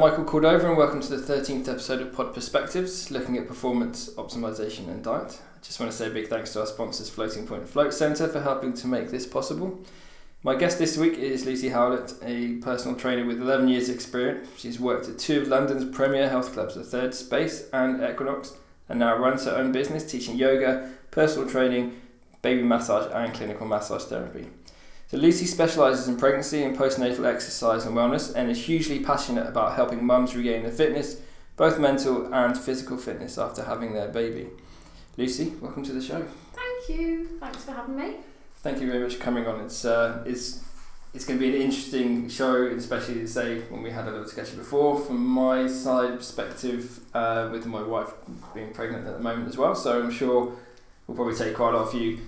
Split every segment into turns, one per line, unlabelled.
Michael Cordova, and welcome to the 13th episode of Pod Perspectives, looking at performance, optimization, and diet. I just want to say a big thanks to our sponsors, Floating Point Float Centre, for helping to make this possible. My guest this week is Lucy Howlett, a personal trainer with 11 years' experience. She's worked at two of London's premier health clubs, the Third Space and Equinox, and now runs her own business teaching yoga, personal training, baby massage, and clinical massage therapy. So Lucy specialises in pregnancy and postnatal exercise and wellness and is hugely passionate about helping mums regain their fitness, both mental and physical fitness after having their baby. Lucy, welcome to the show.
Thank you. Thanks for having me.
Thank you very much for coming on. It's uh, it's it's going to be an interesting show, especially to say when we had a little discussion before. From my side perspective, uh, with my wife being pregnant at the moment as well, so I'm sure we'll probably take quite a lot of you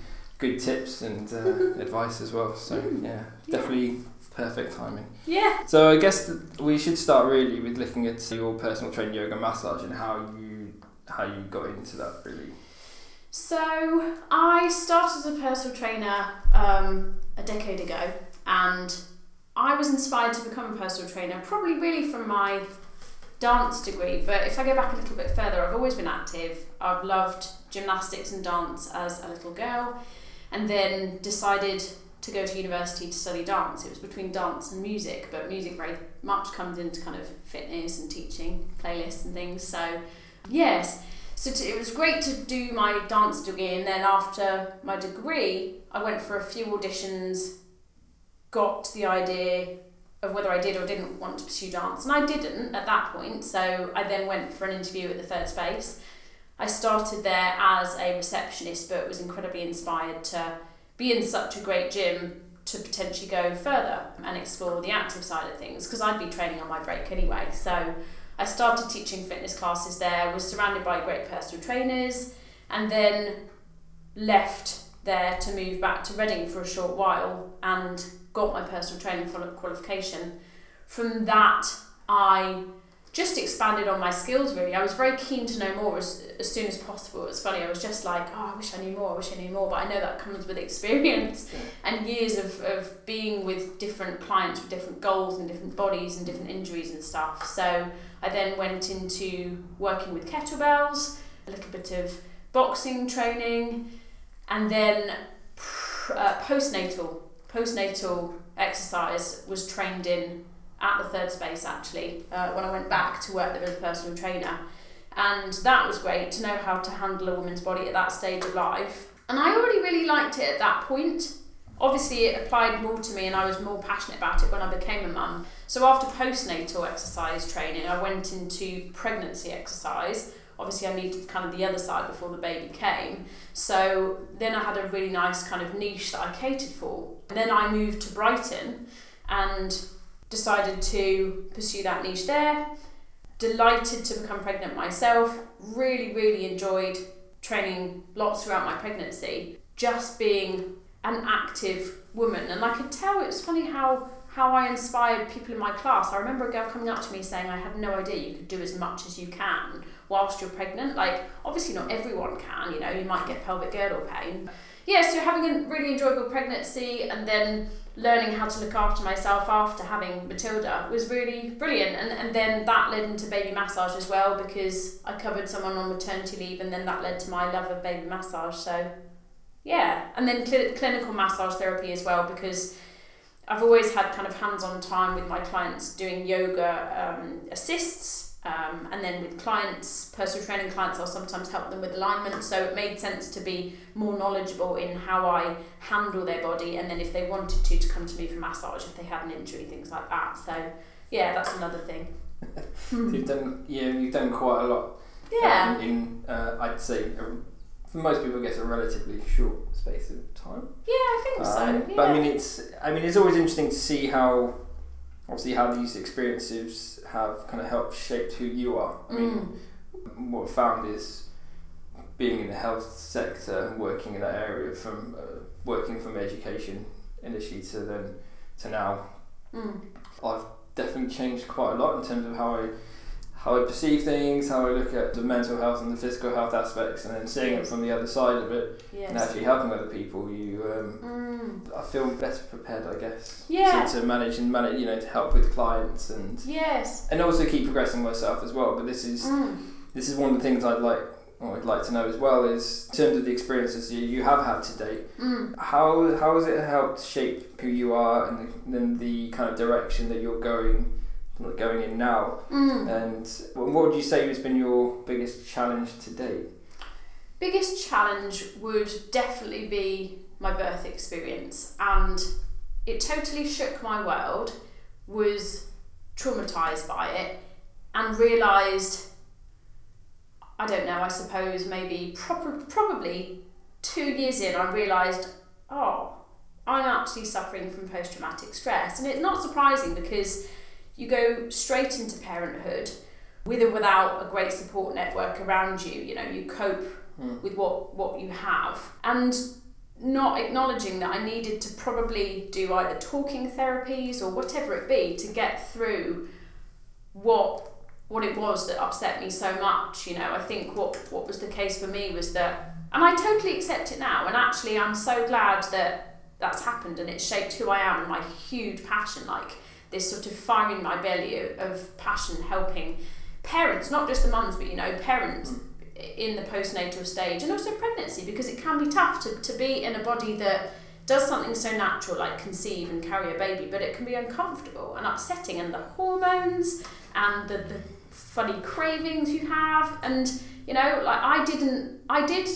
good tips and uh, advice as well. So
Mm.
yeah, definitely perfect timing.
Yeah.
So I guess we should start really with looking at your personal training yoga massage and how you how you got into that really.
So I started as a personal trainer um, a decade ago, and I was inspired to become a personal trainer probably really from my dance degree. But if I go back a little bit further, I've always been active. I've loved gymnastics and dance as a little girl, and then decided to go to university to study dance. It was between dance and music, but music very much comes into kind of fitness and teaching playlists and things. So, yes. So to, it was great to do my dance degree, and then after my degree, I went for a few auditions, got the idea of whether I did or didn't want to pursue dance, and I didn't at that point. So I then went for an interview at the Third Space. I started there as a receptionist, but was incredibly inspired to be in such a great gym to potentially go further and explore the active side of things because I'd be training on my break anyway. So I started teaching fitness classes there, was surrounded by great personal trainers, and then left there to move back to Reading for a short while and got my personal training qualification. From that, I just expanded on my skills really. I was very keen to know more as, as soon as possible. It was funny, I was just like, oh, I wish I knew more, I wish I knew more, but I know that comes with experience and years of, of being with different clients with different goals and different bodies and different injuries and stuff. So I then went into working with kettlebells, a little bit of boxing training, and then uh, postnatal postnatal exercise was trained in at the third space actually uh, when I went back to work there as a personal trainer, and that was great to know how to handle a woman's body at that stage of life. And I already really liked it at that point. Obviously, it applied more to me, and I was more passionate about it when I became a mum. So after postnatal exercise training, I went into pregnancy exercise. Obviously, I needed kind of the other side before the baby came. So then I had a really nice kind of niche that I catered for. And then I moved to Brighton and decided to pursue that niche there. Delighted to become pregnant myself. Really, really enjoyed training lots throughout my pregnancy. Just being an active woman. And I could tell it was funny how how I inspired people in my class. I remember a girl coming up to me saying, I had no idea you could do as much as you can whilst you're pregnant. Like, obviously, not everyone can, you know, you might get pelvic girdle pain. Yeah, so having a really enjoyable pregnancy and then learning how to look after myself after having Matilda was really brilliant. And, and then that led into baby massage as well because I covered someone on maternity leave and then that led to my love of baby massage. So, yeah. And then cl- clinical massage therapy as well because I've always had kind of hands-on time with my clients doing yoga um, assists, um, and then with clients, personal training clients, I'll sometimes help them with alignment. So it made sense to be more knowledgeable in how I handle their body, and then if they wanted to, to come to me for massage if they had an injury, things like that. So yeah, that's another thing.
You've done yeah, you've done quite a lot.
Yeah.
um, in uh, I'd say a, for most people, I guess a relatively short space of time.
Yeah, I think so.
Um,
Yeah.
But I mean, it's I mean, it's always interesting to see how obviously how these experiences have kind of helped shape who you are. I mean,
Mm.
what I found is being in the health sector working in that area from uh, working from education initially to then to now
Mm.
I've definitely changed quite a lot in terms of how I how I perceive things, how I look at the mental health and the physical health aspects, and then seeing it from the other side of it
Yes.
and actually helping other people, you um,
Mm.
I feel better prepared, I guess.
Yeah.
To, to manage and manage, you know, to help with clients and
Yes.
and also keep progressing myself as well. But this is
Mm.
this is one of the things I'd like. I'd like to know as well is in terms of the experiences you, you have had to date.
Mm.
How how has it helped shape who you are and the, and the kind of direction that you're going going in now?
Mm.
And what would you say has been your biggest challenge to date?
biggest challenge would definitely be my birth experience and it totally shook my world was traumatized by it and realized i don't know i suppose maybe prob- probably 2 years in i realized oh i'm actually suffering from post traumatic stress and it's not surprising because you go straight into parenthood with or without a great support network around you you know you cope
Mm.
with what what you have and not acknowledging that I needed to probably do either talking therapies or whatever it be to get through what what it was that upset me so much you know I think what what was the case for me was that and I totally accept it now and actually I'm so glad that that's happened and it shaped who I am and my huge passion like this sort of fire in my belly of, of passion helping parents not just the mums but you know parents in the postnatal stage and also pregnancy because it can be tough to, to be in a body that does something so natural like conceive and carry a baby but it can be uncomfortable and upsetting and the hormones and the, the funny cravings you have. And you know like I didn't I did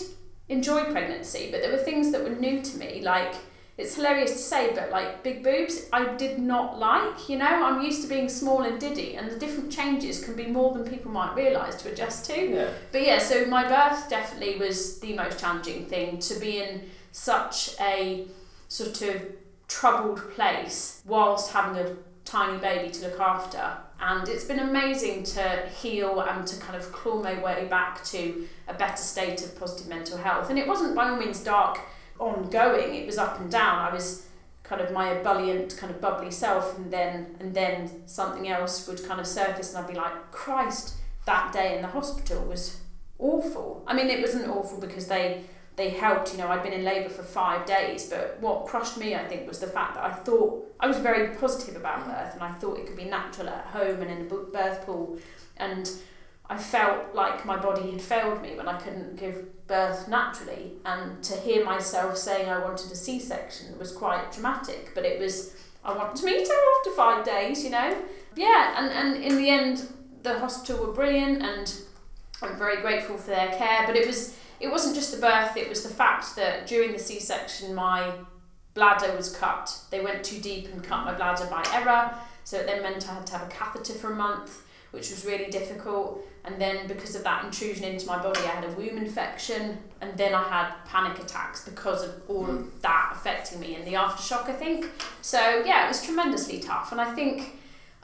enjoy pregnancy but there were things that were new to me like it's hilarious to say but like big boobs I did not like you know I'm used to being small and diddy and the different changes can be more than people might realise to adjust to
Yeah.
but yeah, so my birth definitely was the most challenging thing to be in such a sort of troubled place whilst having a tiny baby to look after. And it's been amazing to heal and to kind of claw my way back to a better state of positive mental health. And it wasn't by all means dark ongoing, it was up and down. I was kind of my ebullient, kind of bubbly self and then and then something else would kind of surface and I'd be like, Christ, that day in the hospital was awful. I mean, it wasn't awful because they they helped. You know, I'd been in labour for five days, but what crushed me, I think, was the fact that I thought I was very positive about birth, and I thought it could be natural at home and in a birth pool, and I felt like my body had failed me when I couldn't give birth naturally, and to hear myself saying I wanted a C-section was quite dramatic. But it was I want to meet her after five days, you know. Yeah, and and in the end, the hospital were brilliant, and I'm very grateful for their care. But it was it wasn't just the birth; it was the fact that during the C-section, my bladder was cut. They went too deep and cut my bladder by error, so it then meant I had to have a catheter for a month, which was really difficult. And then because of that intrusion into my body, I had a womb infection, and then I had panic attacks because of all of that affecting me and the aftershock. I think so. Yeah, it was tremendously tough, and I think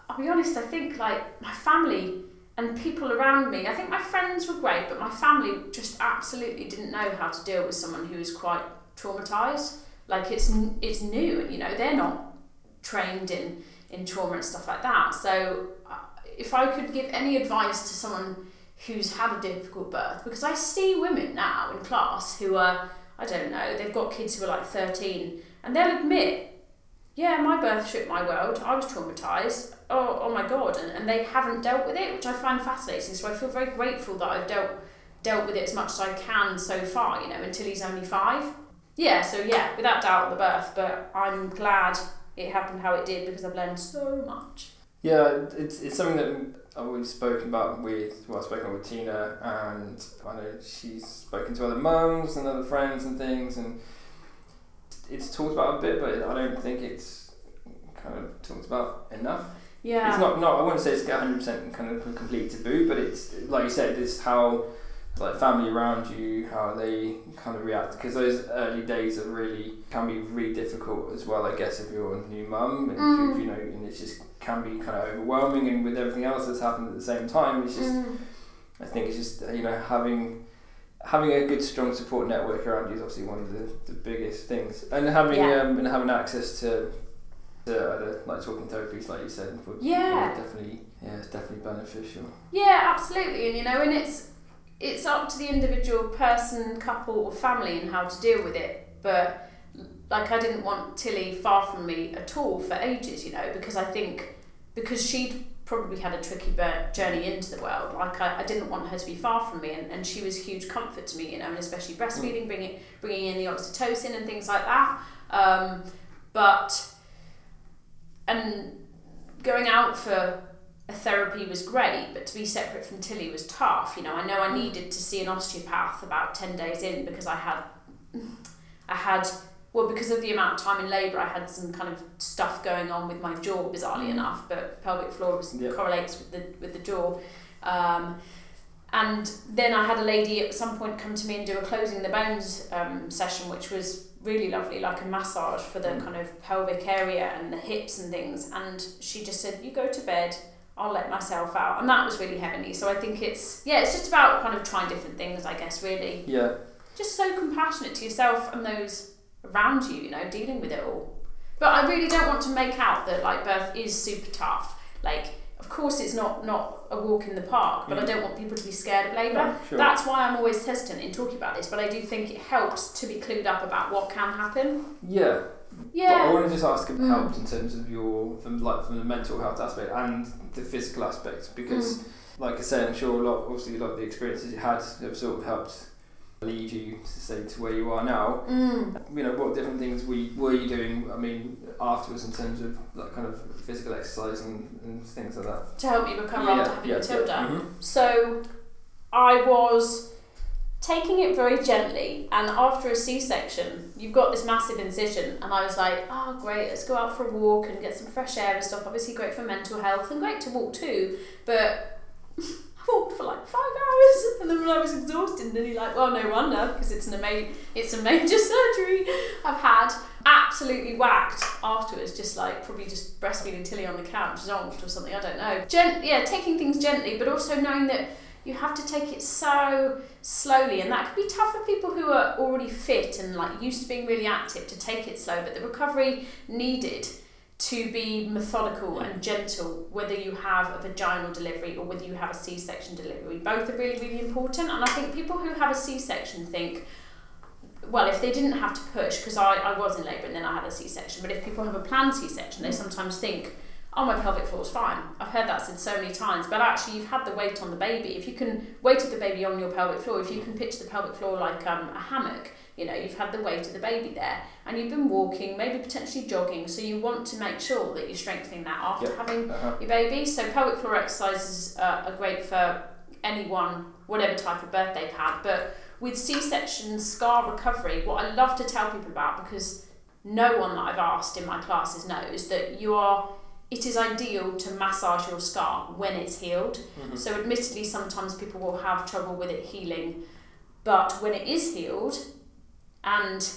I'll be honest. I think like my family and people around me. I think my friends were great, but my family just absolutely didn't know how to deal with someone who is quite traumatized. Like it's it's new, and you know they're not trained in in trauma and stuff like that. So if I could give any advice to someone who's had a difficult birth, because I see women now in class who are I don't know they've got kids who are like thirteen, and they'll admit. Yeah, my birth shook my world. I was traumatized. Oh, oh my god! And, and they haven't dealt with it, which I find fascinating. So I feel very grateful that I've dealt dealt with it as much as I can so far. You know, until he's only five. Yeah. So yeah, without doubt the birth, but I'm glad it happened how it did because I've learned so much.
Yeah, it's, it's something that I've always spoken about with, well, I've spoken with Tina, and I know she's spoken to other mums and other friends and things, and it's talked about a bit, but I don't think it's kind of talked about enough.
Yeah.
It's not, not, I wouldn't say it's 100% kind of complete taboo, but it's, like you said, it's how, like, family around you, how they kind of react, because those early days are really, can be really difficult as well, I guess, if you're a new mum, and
Mm.
you know, and it's just can be kind of overwhelming and with everything else that's happened at the same time it's just
Mm.
I think it's just you know having having a good strong support network around you is obviously one of the, the biggest things and having
Yeah.
um, and having access to So either like talking therapies, like you said, would,
Yeah.
would definitely, yeah, it's definitely beneficial.
Yeah, absolutely. And you know, and it's it's up to the individual person, couple, or family and how to deal with it. But like, I didn't want Tilly far from me at all for ages. You know, because I think because she'd probably had a tricky journey into the world. Like, I, I didn't want her to be far from me, and, and she was a huge comfort to me. You know, and especially breastfeeding, bringing bringing in the oxytocin and things like that. Um, but and going out for a therapy was great, but to be separate from Tilly was tough. You know, I know I needed to see an osteopath about ten days in because I had, I had well because of the amount of time in labour, I had some kind of stuff going on with my jaw, bizarrely enough. But pelvic floor
Yeah.
correlates with the with the jaw. Um, and then I had a lady at some point come to me and do a closing the bones um, session, which was really lovely, like a massage for the
Mm.
kind of pelvic area and the hips and things. And she just said, "You go to bed. I'll let myself out," and that was really heavenly. So I think it's yeah, it's just about kind of trying different things, I guess. Really,
Yeah,
just so compassionate to yourself and those around you, you know, dealing with it all. But I really don't want to make out that like birth is super tough. Like, of course, it's not not a walk in the park, but I
Mm.
don't want people to be scared of labour.
No, sure.
That's why I'm always hesitant in talking about this. But I do think it helps to be clued up about what can happen.
yeah. But I want to just ask if it helped in terms of your, from like from the mental health aspect and the physical aspect, because
Mm.
like I say, I'm sure a lot, obviously, a lot of the experiences you had have sort of helped lead you to say to where you are now.
Mm.
You know, what different things were you, were you doing? I mean, afterwards in terms of like kind of physical exercise and, and things like that.
To help me recover after having Matilda.
Mhm.
So I was taking it very gently, and after a C section, you've got this massive incision, and I was like, oh, great, let's go out for a walk and get some fresh air and stuff. Obviously, great for mental health and great to walk too, but For like five hours, and then when I was exhausted, and nearly like, well, no wonder, because it's an ama- it's a major surgery I've had. Absolutely whacked afterwards, just like probably just breastfeeding Tilly on the couch, zonked or something, I don't know. Gen- yeah, taking things gently, but also knowing that you have to take it so slowly and that can be tough for people who are already fit and like used to being really active to take it slow but the recovery needed to be methodical and gentle whether you have a vaginal delivery or whether you have a c-section delivery. Both are really really important and i think people who have a c-section think well if they didn't have to push because I, I was in labour and then i had a c-section but if people have a planned c-section they sometimes think oh my pelvic floor's fine. I've heard that said so many times but actually you've had the weight on the baby. If you can weight the baby on your pelvic floor if you can pitch the pelvic floor like um, a hammock you know you've had the weight of the baby there and you've been walking maybe potentially jogging so you want to make sure that you're strengthening that after
Yep.
having
Uh-huh.
your baby so pelvic floor exercises uh, are great for anyone whatever type of birth they've had but with c-section scar recovery what i love to tell people about because no one that i've asked in my classes knows that you are it is ideal to massage your scar when it's healed.
Mhm.
So, admittedly, sometimes people will have trouble with it healing, but when it is healed, and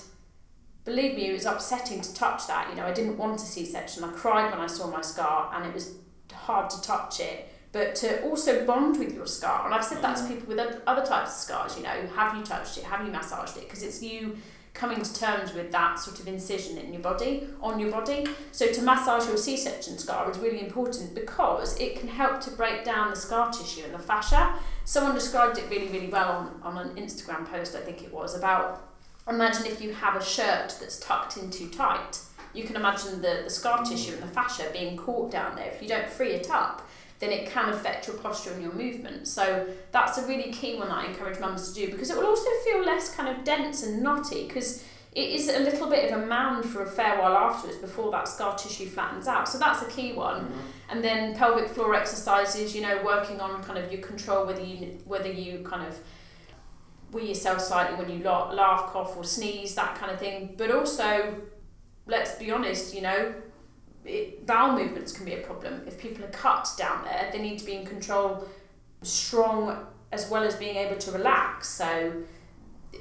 believe me, it was upsetting to touch that. You know, I didn't want a C section. I cried when I saw my scar, and it was hard to touch it. But to also bond with your scar, and I've said that to
Mhm.
people with other types of scars, you know, have you touched it? Have you massaged it? Because it's you coming to terms with that sort of incision in your body, on your body. So to massage your C-section scar is really important because it can help to break down the scar tissue and the fascia. Someone described it really, really well on, on an Instagram post, I think it was, about imagine if you have a shirt that's tucked in too tight. You can imagine the, the scar tissue and the fascia being caught down there. If you don't free it up, then it can affect your posture and your movement. So that's a really key one that I encourage mums to do because it will also feel less kind of dense and knotty because it is a little bit of a mound for a fair while afterwards before that scar tissue flattens out. So that's a key one.
Mhm.
And then pelvic floor exercises, you know, working on kind of your control, whether you whether you kind of wee yourself slightly when you la- laugh, cough, or sneeze, that kind of thing. But also, let's be honest, you know, it, bowel movements can be a problem. If people are cut down there, they need to be in control, strong, as well as being able to relax. So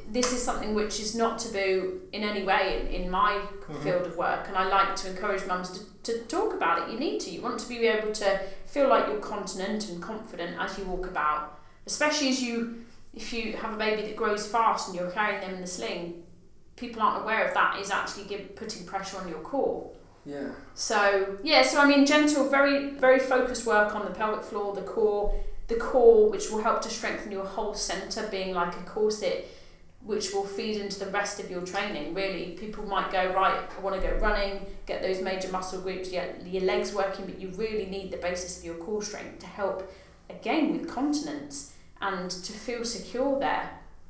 this is something which is not taboo in any way in, in my
Mhm.
field of work and I like to encourage mums to, to talk about it. You need to. You want to be able to feel like you're continent and confident as you walk about. Especially as you if you have a baby that grows fast and you're carrying them in the sling, people aren't aware of that is actually give, putting pressure on your core.
Yeah.
So yeah, so I mean, gentle, very very focused work on the pelvic floor, the core, the core, which will help to strengthen your whole center, being like a corset, which will feed into the rest of your training. Really, people might go right. I want to go running, get those major muscle groups, get your legs working, but you really need the basis of your core strength to help again with continence and to feel secure there,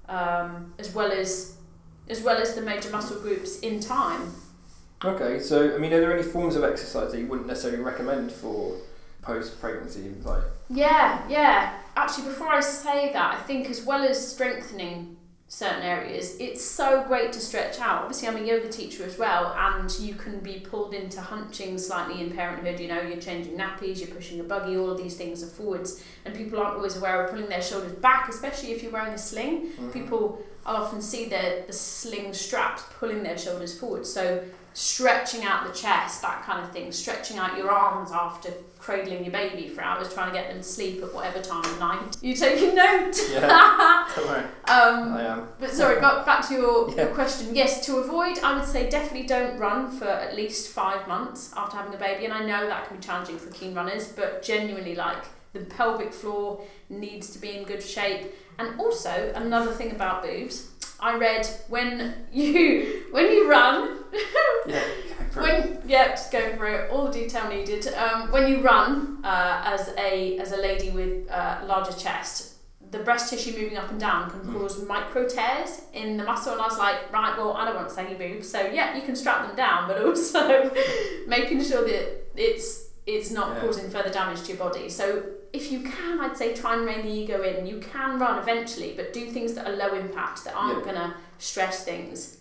um, as well as as well as the major muscle groups in time.
Okay, so I mean, are there any forms of exercise that you wouldn't necessarily recommend for post pregnancy? Like,
Yeah, yeah. Actually, before I say that, I think as well as strengthening certain areas, it's so great to stretch out. Obviously, I'm a yoga teacher as well, and you can be pulled into hunching slightly in parenthood. You know, you're changing nappies, you're pushing a buggy, all of these things are forwards, and people aren't always aware of pulling their shoulders back, especially if you're wearing a sling.
mhm.
People, I'll often see the, the sling straps pulling their shoulders forward. So, stretching out the chest, that kind of thing, stretching out your arms after cradling your baby for hours, trying to get them to sleep at whatever time of night. You taking note?
Yeah, don't worry,
um,
I am.
but sorry, back, back to your,
Yeah.
your question. Yes, to avoid, I would say definitely don't run for at least five months after having a baby. And I know that can be challenging for keen runners, but genuinely, like the pelvic floor needs to be in good shape. And also, another thing about boobs, I read when you when you run,
Yeah.
when yeah, just going for it, all the detail needed. Um, when you run uh, as a as a lady with uh, larger chest, the breast tissue moving up and down can
Mm.
cause micro tears in the muscle. And I was like, right, well, I don't want saggy boobs, so yeah, you can strap them down, but also making sure that it's it's not
Yeah.
causing further damage to your body. So if you can, I'd say try and rein the ego in. You can run eventually, but do things that are low impact that aren't
Yeah.
gonna stress things.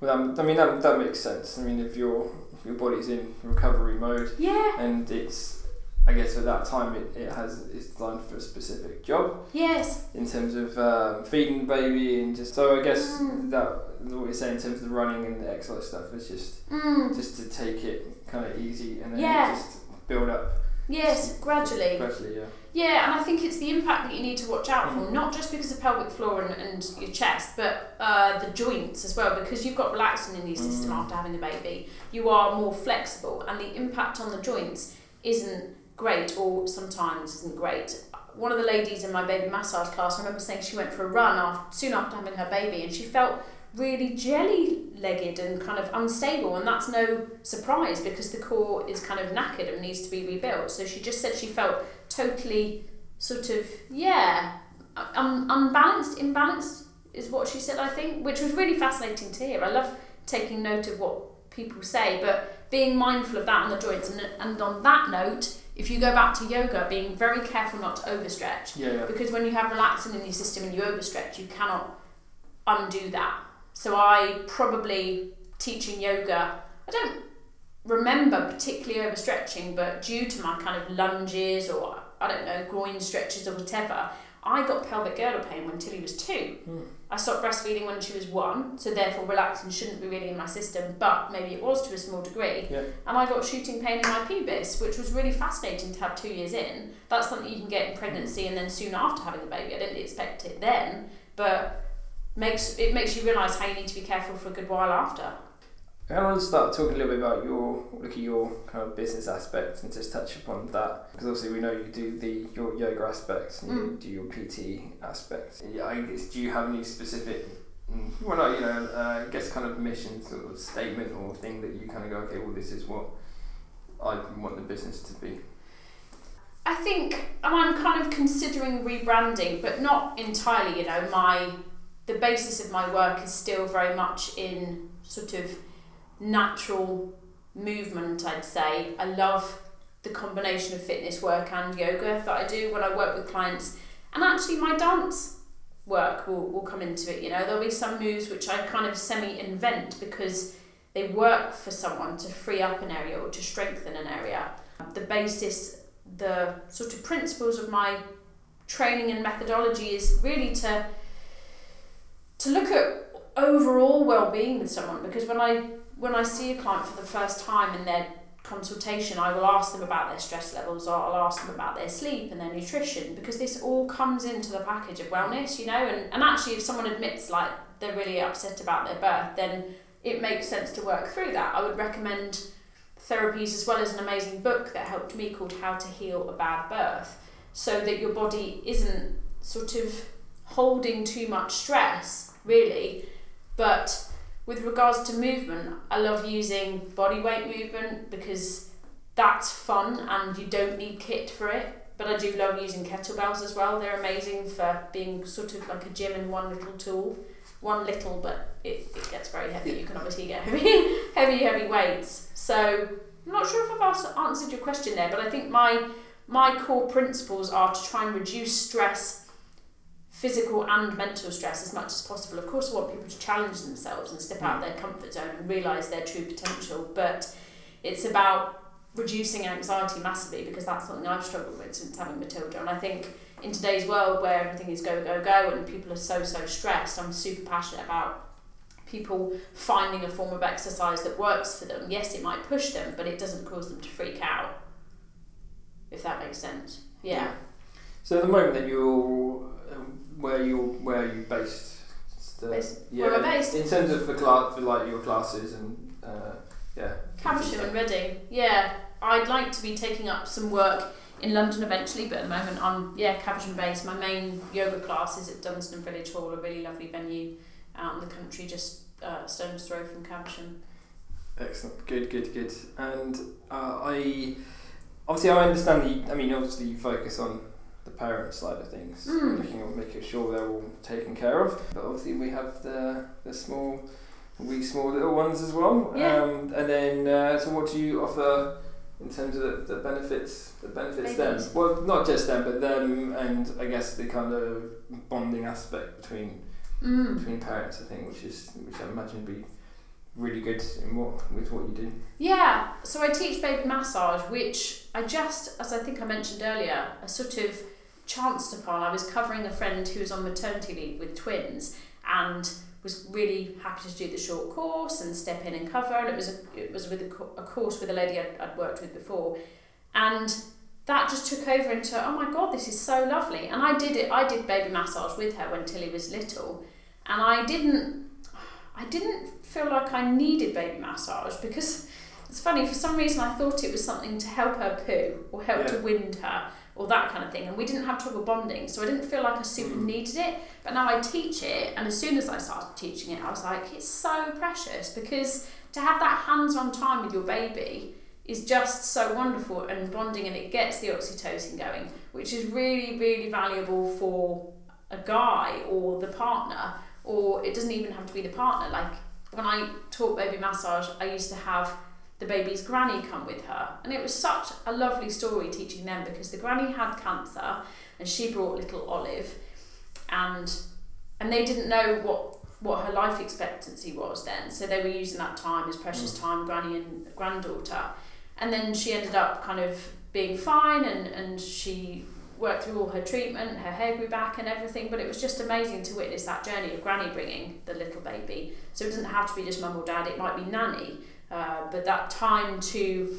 Well, um, I mean that, that makes sense. I mean, if your your body's in recovery mode
Yeah.
and it's, I guess at that time it, it has it's designed for a specific job
Yes.
in terms of um, feeding the baby and just so I guess
Mm.
that what you're saying in terms of the running and the exercise stuff is just
Mm.
just to take it kind of easy and then
Yeah.
just build up
Yes, gradually.
gradually. Yeah.
Yeah, and I think it's the impact that you need to watch out for,
Mhm.
not just because of pelvic floor and, and your chest, but uh, the joints as well, because you've got relaxin in your system
Mm.
after having a baby. You are more flexible, and the impact on the joints isn't great, or sometimes isn't great. One of the ladies in my baby massage class, I remember saying she went for a run after, soon after having her baby, and she felt really jelly legged and kind of unstable and that's no surprise because the core is kind of knackered and needs to be rebuilt so she just said she felt totally sort of yeah um, unbalanced imbalanced is what she said i think which was really fascinating to hear i love taking note of what people say but being mindful of that on the joints and, and on that note if you go back to yoga being very careful not to overstretch
Yeah. yeah.
because when you have relaxin in your system and you overstretch, you cannot undo that. So I probably teaching yoga, I don't remember particularly overstretching, but due to my kind of lunges or I don't know groin stretches or whatever, I got pelvic girdle pain when Tilly was two.
Hmm.
I stopped breastfeeding when she was one, so therefore relaxin shouldn't be really in my system, but maybe it was to a small degree.
Yeah.
And I got shooting pain in my pubis, which was really fascinating to have two years in. That's something you can get in pregnancy and then soon after having a baby. I didn't expect it then, but makes it makes you realise how you need to be careful for a good while after.
I want to start talking a little bit about your look at your kind of business aspect and just touch upon that because obviously we know you do the your yoga aspects and you
Mm.
do your PT aspects. Yeah, I guess do you have any specific, mm, well, not you know, uh, I guess kind of mission sort of statement or thing that you kind of go, okay, well, this is what I want the business to be.
I think I'm kind of considering rebranding, but not entirely. You know, my the basis of my work is still very much in sort of natural movement. I'd say I love the combination of fitness work and yoga that I do when I work with clients, and actually my dance work will, will come into it. You know, there'll be some moves which I kind of semi invent because they work for someone to free up an area or to strengthen an area. The basis the sort of principles of my training and methodology is really to to look at overall well-being with someone because when I when I see a client for the first time in their consultation I will ask them about their stress levels or I'll ask them about their sleep and their nutrition because this all comes into the package of wellness you know? And, and actually if someone admits like they're really upset about their birth then it makes sense to work through that. I would recommend therapies as well as an amazing book that helped me called How to Heal a Bad Birth, so that your body isn't sort of holding too much stress, really. But with regards to movement, I love using body weight movement because that's fun and you don't need kit for it. But I do love using kettlebells as well. They're amazing for being sort of like a gym in one little tool. One little, but it, it gets very heavy. You can obviously get heavy, heavy, heavy weights. So I'm not sure if I've answered your question there, but I think my my core principles are to try and reduce stress, physical and mental stress, as much as possible. Of course, I want people to challenge themselves and step out of their comfort zone and realise their true potential, but it's about reducing anxiety massively because that's something I've struggled with since having Matilda. And I think in today's world where everything is go, go, go and people are so, so stressed, I'm super passionate about people finding a form of exercise that works for them. Yes, it might push them, but it doesn't cause them to freak out. If that makes sense. Yeah.
So at the moment that you're, um, where you're, where are you based? The,
Based- where am I based?
In terms of the class, for like your classes and uh, yeah.
Caversham and Reading. Yeah, I'd like to be taking up some work in London eventually, but at the moment I'm yeah Caversham based. My main yoga class is at Dunsden Village Hall, a really lovely venue out in the country, just uh, stone's throw from Caversham.
Excellent. Good, good, good. And uh, I obviously I understand. You, I mean, obviously you focus on the parent side of things,
Mm.
at making sure they're all taken care of. But obviously we have the the small, wee small little ones as well.
Yeah.
Um, and then uh, so what do you offer? In terms of the, the benefits, the benefits
Babies.
them. Well, not just them, but them, and I guess the kind of bonding aspect between
Mm.
between parents. I think, which is which I imagine would be really good in what with what you do.
Yeah, so I teach baby massage, which I just, as I think I mentioned earlier, a sort of chanced upon. I was covering a friend who was on maternity leave with twins and was really happy to do the short course and step in and cover. And it was a, it was with a, co- a course with a lady I'd, I'd worked with before, and that just took over into oh my god, this is so lovely. And I did it. I did baby massage with her when Tilly was little, and I didn't. I didn't feel like I needed baby massage because it's funny, for some reason I thought it was something to help her poo or help to wind her or that kind of thing. And we didn't have trouble bonding, so I didn't feel like I super
Mm.
needed it. But now I teach it, and as soon as I started teaching it, I was like, it's so precious because to have that hands on time with your baby is just so wonderful and bonding, and it gets the oxytocin going, which is really, really valuable for a guy or the partner, or it doesn't even have to be the partner. Like when I taught baby massage, I used to have the baby's granny come with her, and it was such a lovely story teaching them because the granny had cancer and she brought little Olive, and and they didn't know what what her life expectancy was then, so they were using that time as precious mm. time, granny and granddaughter, and then she ended up kind of being fine, and and she worked through all her treatment, her hair grew back and everything, but it was just amazing to witness that journey of granny bringing the little baby. So it doesn't have to be just mum or dad; it might be nanny, uh, but that time to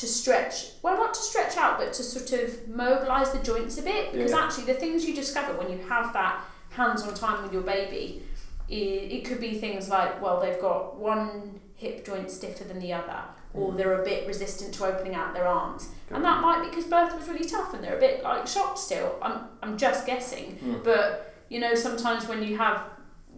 to stretch well not to stretch out but to sort of mobilize the joints a bit because
Yeah.
actually the things you discover when you have that hands-on time with your baby it, it could be things like well they've got one hip joint stiffer than the other or
Mm.
they're a bit resistant to opening out their arms and that might be because birth was really tough and they're a bit like shocked still i'm, I'm just guessing
Mm.
but you know sometimes when you have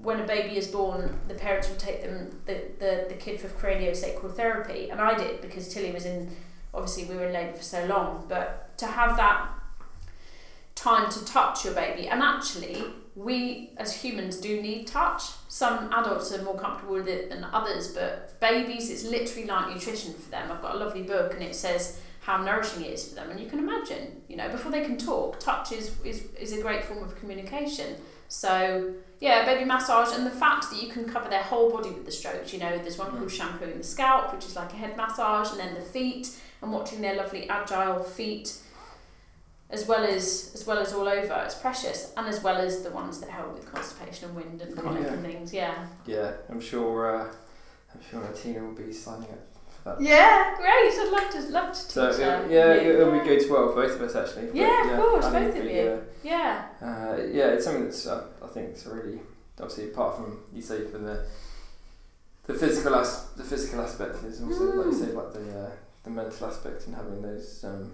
when a baby is born the parents will take them the, the, the kid for craniosacral therapy and i did because tilly was in obviously we were in labour for so long but to have that time to touch your baby and actually we as humans do need touch. Some adults are more comfortable with it than others but babies it's literally like nutrition for them. I've got a lovely book and it says how nourishing it is for them and you can imagine you know before they can talk touch is, is, is a great form of communication so yeah baby massage and the fact that you can cover their whole body with the strokes you know there's one called shampooing the scalp which is like a head massage and then the feet and watching their lovely agile feet as well as as well as all over it's precious and as well as the ones that help with constipation and wind and colic
Yeah.
and things yeah
Yeah, I'm sure. Uh, I'm sure Tina will be signing up that.
yeah great I'd love to love to teach
So
her.
it, yeah,
Yeah.
it'll be good to well both of us actually. But,
Yeah, of course,
I
both of
be,
you. yeah
Uh, yeah, it's something that's uh, I think it's really obviously apart from you say for the the physical as- the physical aspect is also like you say like the uh, the mental aspect and having those um,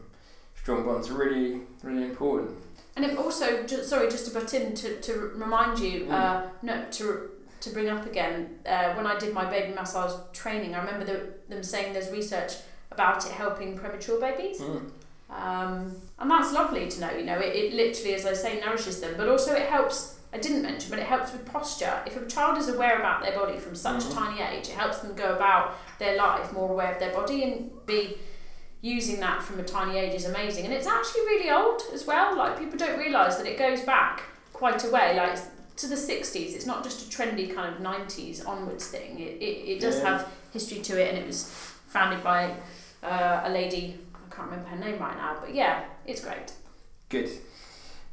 strong bonds are really really important.
And it also, ju- sorry, just to butt in to, to remind you,
Mm.
uh, no, to to bring up again, uh, when I did my baby massage training, I remember the, them saying there's research about it helping premature babies.
Mm.
Um, and that's lovely to know, you know, it, it literally, as I say, nourishes them, but also it helps, I didn't mention, but it helps with posture. If a child is aware about their body from such
Mhm.
a tiny age, it helps them go about their life more aware of their body and be using that from a tiny age is amazing. And it's actually really old as well. Like people don't realise that it goes back quite a way, like to the 60s. It's not just a trendy kind of 90s onwards thing. It, it, it does
Yeah.
have history to it and it was founded by uh, a lady, I can't remember her name right now, but yeah, it's great.
Good.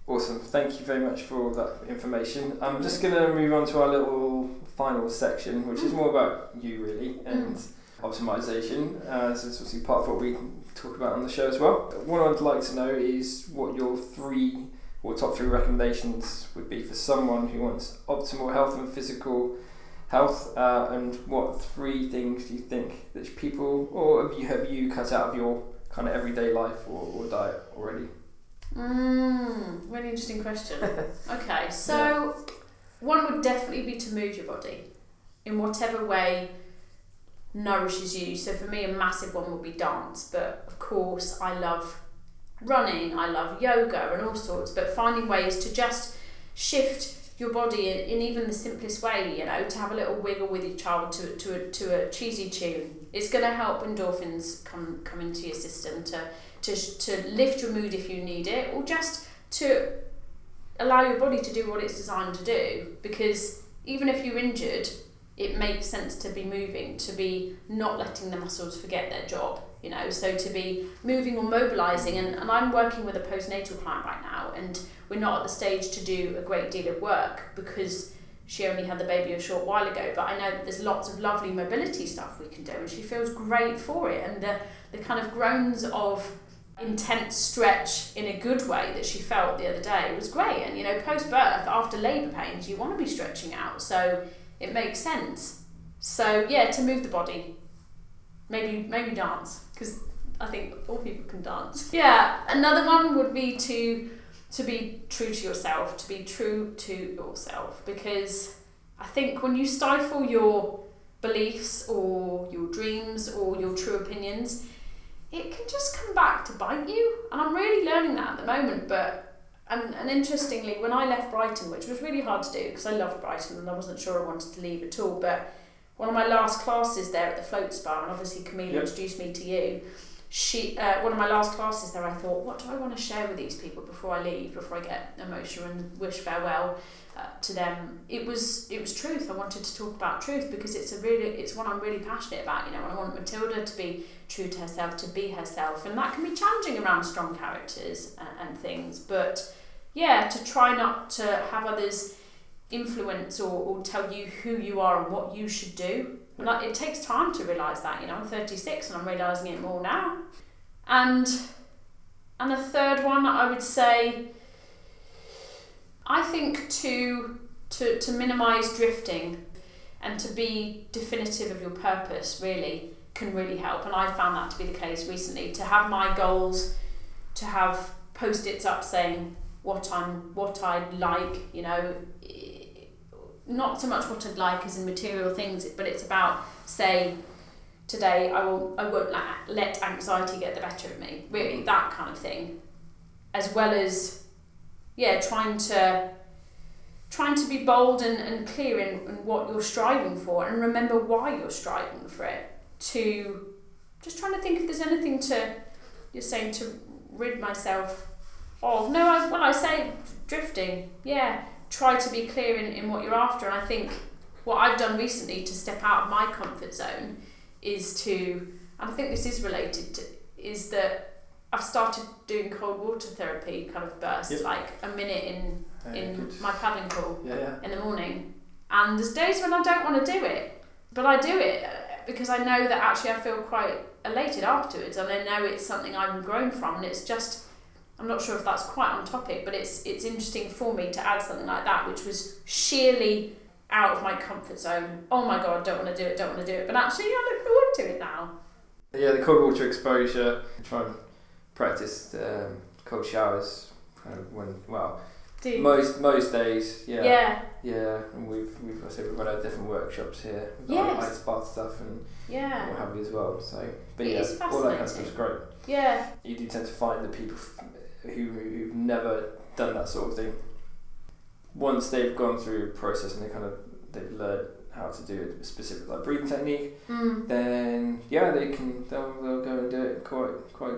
Awesome. Thank you very much for all that information. I'm just going to move on to our little final section, which is more about you, really, and optimization. Uh, so it's obviously part of what we talk about on the show as well. What I'd like to know is what your three or top three recommendations would be for someone who wants optimal health and physical health, uh, and what three things do you think that people, or have you have you cut out of your kind of everyday life or, or diet already?
Mm, really interesting question. okay, so one would definitely be to move your body in whatever way nourishes you. So for me, a massive one would be dance, but of course, I love running, I love yoga and all sorts, but finding ways to just shift your body in, in even the simplest way, you know, to have a little wiggle with your child to, to, a, to a cheesy tune. It's going to help endorphins come, come into your system to to, to lift your mood if you need it, or just to allow your body to do what it's designed to do. Because even if you're injured, it makes sense to be moving, to be not letting the muscles forget their job, you know, so to be moving or mobilizing. And, and I'm working with a postnatal client right now, and we're not at the stage to do a great deal of work because she only had the baby a short while ago, but I know that there's lots of lovely mobility stuff we can do, and she feels great for it. And the, the kind of groans of intense stretch in a good way that she felt the other day was great. And you know, post birth, after labour pains, you want to be stretching out, so it makes sense. So yeah, to move the body, maybe maybe dance because I think all people can dance. Yeah, another one would be to to be true to yourself, to be true to yourself, because I think when you stifle your beliefs or your dreams or your true opinions, it can just come back to bite you. And I'm really learning that at the moment. But and, and interestingly, when I left Brighton, which was really hard to do because I loved Brighton and I wasn't sure I wanted to leave at all, but one of my last classes there at the Float Spa, and obviously Camille
Yep.
introduced me to you. She, uh, one of my last classes there, I thought, what do I want to share with these people before I leave, before I get emotional and wish farewell uh, to them? It was, it was truth. I wanted to talk about truth because it's a really, it's one I'm really passionate about. You know, and I want Matilda to be true to herself, to be herself, and that can be challenging around strong characters and, and things. But yeah, to try not to have others influence or, or tell you who you are and what you should do. That, it takes time to realise that, you know, I'm 36 and I'm realising it more now. And and the third one I would say I think to to, to minimise drifting and to be definitive of your purpose really can really help and I found that to be the case recently to have my goals to have post-its up saying what I'm what I'd like you know i- not so much what I'd like as in material things but it's about say today I will I won't let anxiety get the better of me really that kind of thing. As well as yeah trying to trying to be bold and, and clear in, in what you're striving for and remember why you're striving for it. To just trying to think if there's anything to you're saying to rid myself of. No I, when I say drifting yeah try to be clear in, in what you're after and I think what I've done recently to step out of my comfort zone is to and I think this is related to is that I've started doing cold water therapy kind of bursts
Yep.
like a minute in
Very
in
good.
my paddling pool
Yeah, yeah.
in the morning. And there's days when I don't want to do it, but I do it uh, because I know that actually I feel quite elated afterwards, and I know it's something I've grown from, and it's just. I'm not sure if that's quite on topic, but it's it's interesting for me to add something like that, which was sheerly out of my comfort zone. Oh my god, don't want to do it, don't want to do it. But actually, I look forward to it now.
Yeah, the cold water exposure. Try and practice um, cold showers. Kind of when well,
you?
most most days. Yeah.
yeah,
Yeah, and we've we've I say we've got our different workshops here.
Yes.
ice bath stuff and
yeah,
what have you as well. So, but
It
yeah, all that kind of stuff's great.
yeah,
You do tend to find the people who who've never done that sort of thing. Once they've gone through a process and they kind of they've learned how to do a specific like breathing technique,
mm.
then yeah, they can they'll, they'll go and do it quite quite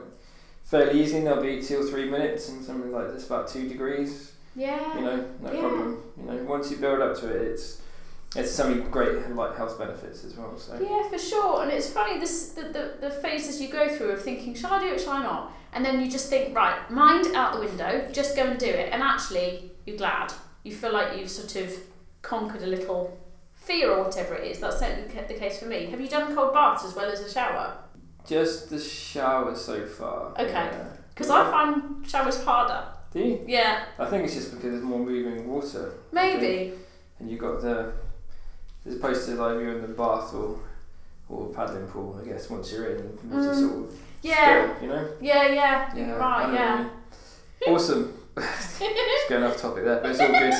fairly easy. They'll be two or three minutes and something like this about two degrees.
yeah.
You know, no
Yeah.
problem. You know, once you build up to it, it's it's so many great like health benefits as well. So
Yeah, for sure. And it's funny this the, the, the phases you go through of thinking, shall I do it, shall I not? And then you just think, right, mind out the window, just go and do it. And actually, you're glad. You feel like you've sort of conquered a little fear or whatever it is. That's certainly the case for me. Have you done cold baths as well as a shower?
just the shower so far.
Okay.
Yeah.
Because I find showers harder.
Do you?
Yeah,
I think it's just because there's more moving water.
maybe.
And you've got the as opposed to like you're in the bath or or paddling pool. I guess once you're in,
Mm.
sort of
Yeah,
still, you know.
yeah, yeah.
Yeah,
You're right, yeah.
what. Awesome. It's going off topic there, but it's all good.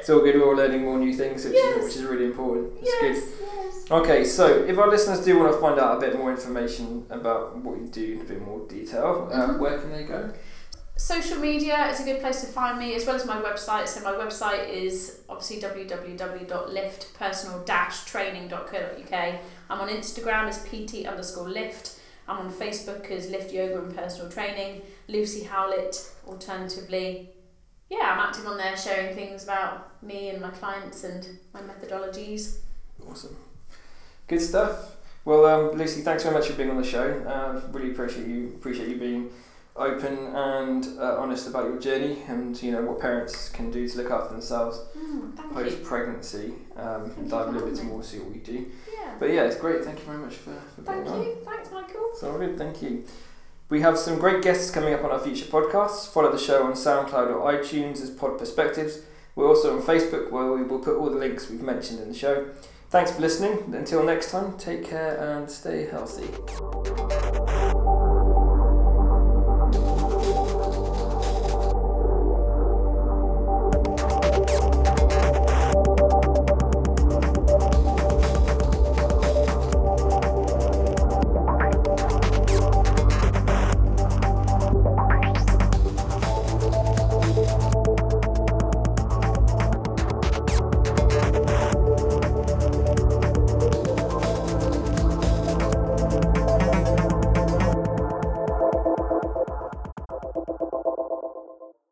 It's all good. We're all learning more new things, which,
Yes.
is, which is really important. It's good.
Yes, yes.
Okay, so if our listeners do want to find out a bit more information about what you do in a bit more detail, uh,
Mhm.
where can they go?
Social media is a good place to find me, as well as my website. So my website is obviously www.lift-personal-training.co.uk. I'm on Instagram as pt underscore lift. I'm on Facebook as Lift Yoga and Personal Training. Lucy Howlett, alternatively. Yeah, I'm active on there sharing things about me and my clients and my methodologies.
Awesome. Good stuff. Well, um, Lucy, thanks very much for being on the show. Uh, really appreciate you appreciate you being open and uh, honest about your journey and you know what parents can do to look after themselves
Mm,
post pregnancy. Um,
Thank
dive a little bit more, see what we do.
Yeah.
But yeah, it's great. Thank you very much for, for being
Thank
on.
you. Thanks, Michael.
It's all good, thank you. We have some great guests coming up on our future podcasts. Follow the show on SoundCloud or iTunes as Pod Perspectives. We're also on Facebook where we will put all the links we've mentioned in the show. Thanks for listening. Until next time, take care and stay healthy.